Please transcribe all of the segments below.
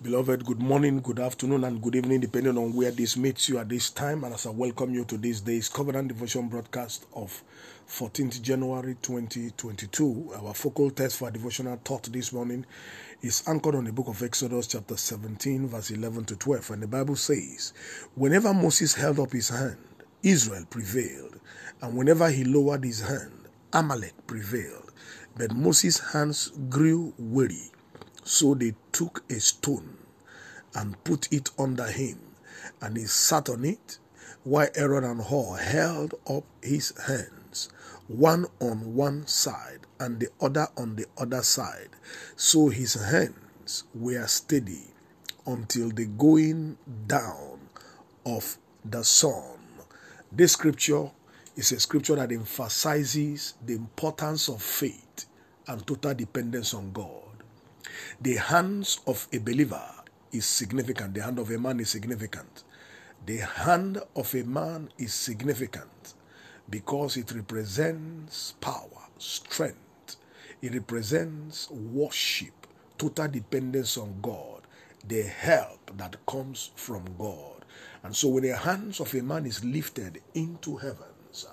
Beloved, good morning, good afternoon, and good evening, depending on where this meets you at this time. And as I welcome you to this day's Covenant Devotion broadcast of 14th January 2022, our focal text for our devotional thought this morning is anchored on the book of Exodus, chapter 17, verse 11 to 12. And the Bible says, Whenever Moses held up his hand, Israel prevailed, and whenever he lowered his hand, Amalek prevailed. But Moses' hands grew weary. So they took a stone and put it under him, and he sat on it, while Aaron and Hur held up his hands, one on one side and the other on the other side. So his hands were steady until the going down of the sun. This scripture is a scripture that emphasizes the importance of faith and total dependence on God. The hands of a believer is significant. The hand of a man is significant. The hand of a man is significant because it represents power, strength. It represents worship, total dependence on God, the help that comes from God. And so when the hands of a man is lifted into heavens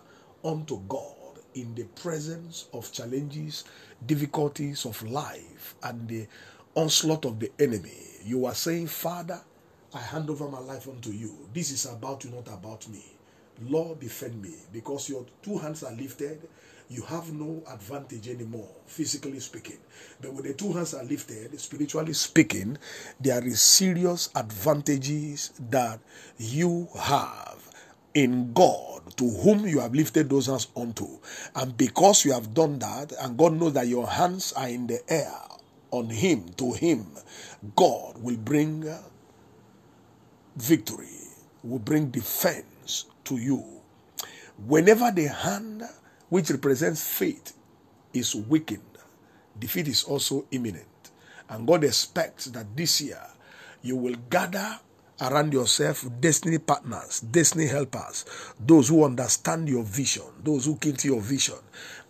unto God, in the presence of challenges, difficulties of life, and the onslaught of the enemy, you are saying, Father, I hand over my life unto you. This is about you, not about me. Lord, defend me because your two hands are lifted. You have no advantage anymore, physically speaking. But when the two hands are lifted, spiritually speaking, there is serious advantages that you have in God to whom you have lifted those hands unto. And because you have done that, and God knows that your hands are in the air on Him, to Him, God will bring uh, victory, will bring defense to you. Whenever the hand which represents faith is weakened, defeat is also imminent. And God expects that this year you will gather around yourself destiny partners, destiny helpers, those who understand your vision, those who key to your vision.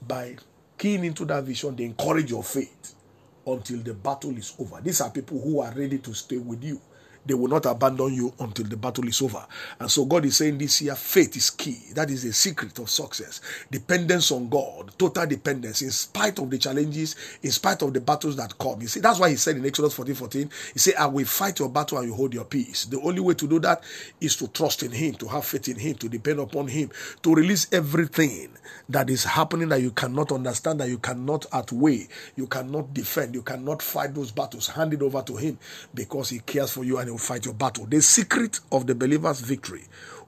By keying into that vision, they encourage your faith until the battle is over. These are people who are ready to stay with you they will not abandon you until the battle is over. And so God is saying this year, faith is key. That is the secret of success. Dependence on God, total dependence, in spite of the challenges, in spite of the battles that come. You see, that's why he said in Exodus 14 14, he said, I will fight your battle and you hold your peace. The only way to do that is to trust in him, to have faith in him, to depend upon him, to release everything that is happening that you cannot understand, that you cannot outweigh, you cannot defend, you cannot fight those battles. Hand it over to him because he cares for you and will fight your battle. The secret of the believer's victory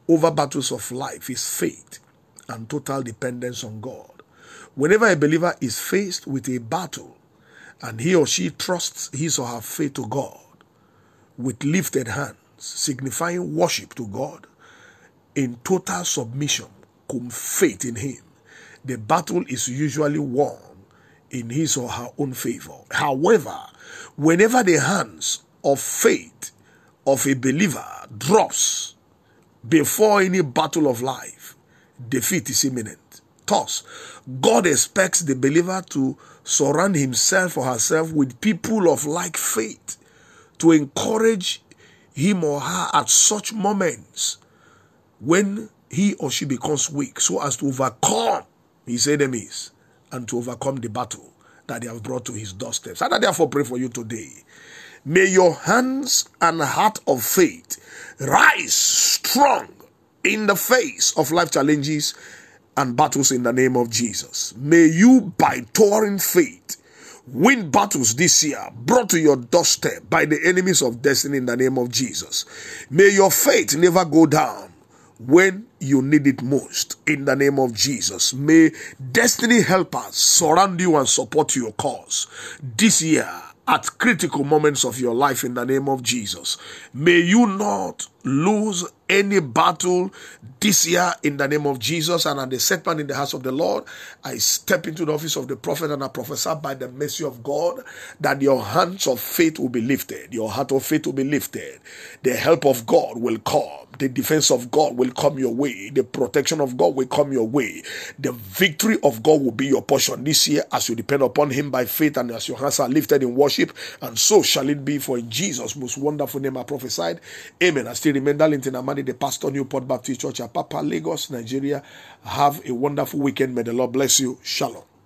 over battles of life is faith and total dependence on God. Whenever a believer is faced with a battle and he or she trusts his or her faith to God with lifted hands, signifying worship to God in total submission, cum faith in Him, the battle is usually won in his or her own favor. However, whenever the hands of faith of a believer drops before any battle of life, defeat is imminent. Thus, God expects the believer to surround himself or herself with people of like faith to encourage him or her at such moments when he or she becomes weak so as to overcome his enemies and to overcome the battle that they have brought to his doorsteps. And I therefore pray for you today May your hands and heart of faith rise strong in the face of life challenges and battles in the name of Jesus. May you, by touring faith, win battles this year brought to your doorstep by the enemies of destiny in the name of Jesus. May your faith never go down when you need it most in the name of Jesus. May destiny helpers surround you and support your cause this year at critical moments of your life in the name of Jesus. May you not lose any battle this year in the name of Jesus. And at the set in the house of the Lord, I step into the office of the prophet and I prophesy by the mercy of God that your hands of faith will be lifted, your heart of faith will be lifted, the help of God will come, the defense of God will come your way. The protection of God will come your way. The victory of God will be your portion this year as you depend upon Him by faith and as your hands are lifted in worship. And so shall it be for in Jesus' most wonderful name I prophesied. Amen. I still remain Darlington Amadi, the pastor, Newport Baptist Church, Apapa, Lagos, Nigeria. Have a wonderful weekend. May the Lord bless you. Shalom.